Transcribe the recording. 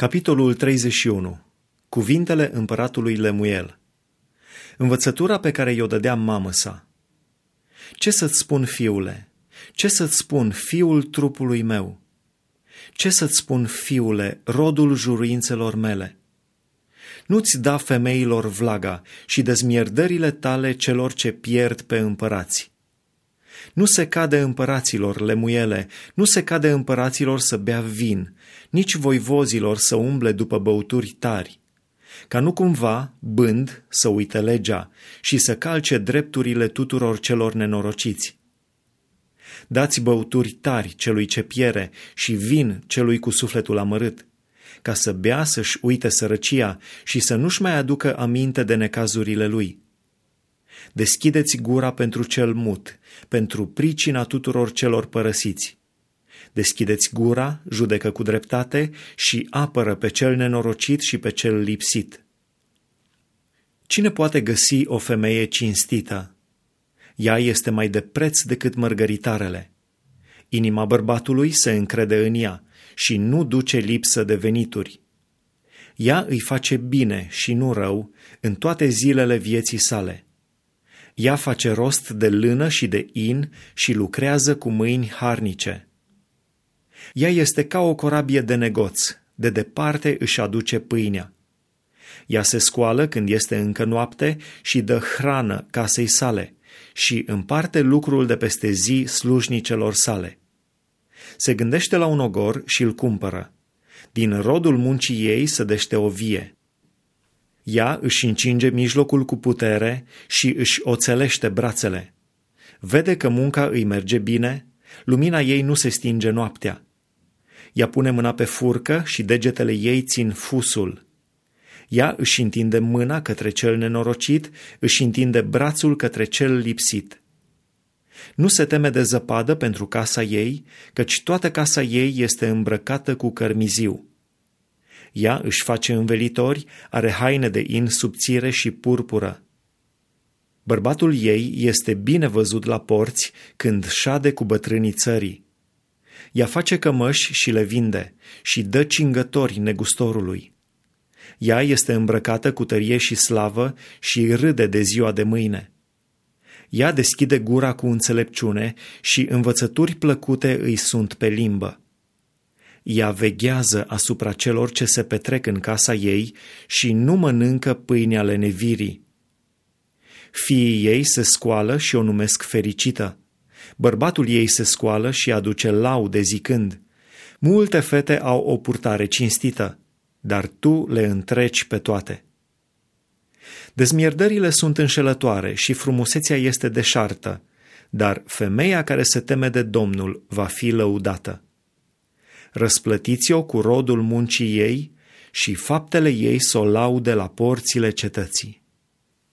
Capitolul 31. Cuvintele împăratului Lemuel. Învățătura pe care i-o dădea mamă sa. Ce să-ți spun, fiule? Ce să-ți spun, fiul trupului meu? Ce să-ți spun, fiule, rodul juruințelor mele? Nu-ți da femeilor vlaga și dezmierdările tale celor ce pierd pe împărați. Nu se cade împăraților lemuiele, nu se cade împăraților să bea vin, nici voivozilor să umble după băuturi tari, ca nu cumva, bând, să uite legea și să calce drepturile tuturor celor nenorociți. Dați băuturi tari celui ce piere și vin celui cu sufletul amărât, ca să bea să-și uite sărăcia și să nu-și mai aducă aminte de necazurile lui Deschideți gura pentru cel mut, pentru pricina tuturor celor părăsiți. Deschideți gura, judecă cu dreptate și apără pe cel nenorocit și pe cel lipsit. Cine poate găsi o femeie cinstită? Ea este mai de preț decât mărgăritarele. Inima bărbatului se încrede în ea și nu duce lipsă de venituri. Ea îi face bine și nu rău în toate zilele vieții sale. Ea face rost de lână și de in și lucrează cu mâini harnice. Ea este ca o corabie de negoț, de departe își aduce pâinea. Ea se scoală când este încă noapte și dă hrană casei sale și împarte lucrul de peste zi slujnicelor sale. Se gândește la un ogor și îl cumpără. Din rodul muncii ei se dește o vie. Ea își încinge mijlocul cu putere și își oțelește brațele. Vede că munca îi merge bine, lumina ei nu se stinge noaptea. Ea pune mâna pe furcă și degetele ei țin fusul. Ea își întinde mâna către cel nenorocit, își întinde brațul către cel lipsit. Nu se teme de zăpadă pentru casa ei, căci toată casa ei este îmbrăcată cu cărmiziu. Ea își face învelitori, are haine de in subțire și purpură. Bărbatul ei este bine văzut la porți când șade cu bătrânii țării. Ea face cămăși și le vinde și dă cingători negustorului. Ea este îmbrăcată cu tărie și slavă și râde de ziua de mâine. Ea deschide gura cu înțelepciune și învățături plăcute îi sunt pe limbă. Ea veghează asupra celor ce se petrec în casa ei și nu mănâncă pâinea lenevirii. Fiii ei se scoală și o numesc fericită. Bărbatul ei se scoală și aduce laude zicând, Multe fete au o purtare cinstită, dar tu le întreci pe toate. Dezmierdările sunt înșelătoare și frumusețea este deșartă, dar femeia care se teme de Domnul va fi lăudată răsplătiți-o cu rodul muncii ei și faptele ei să o laude la porțile cetății.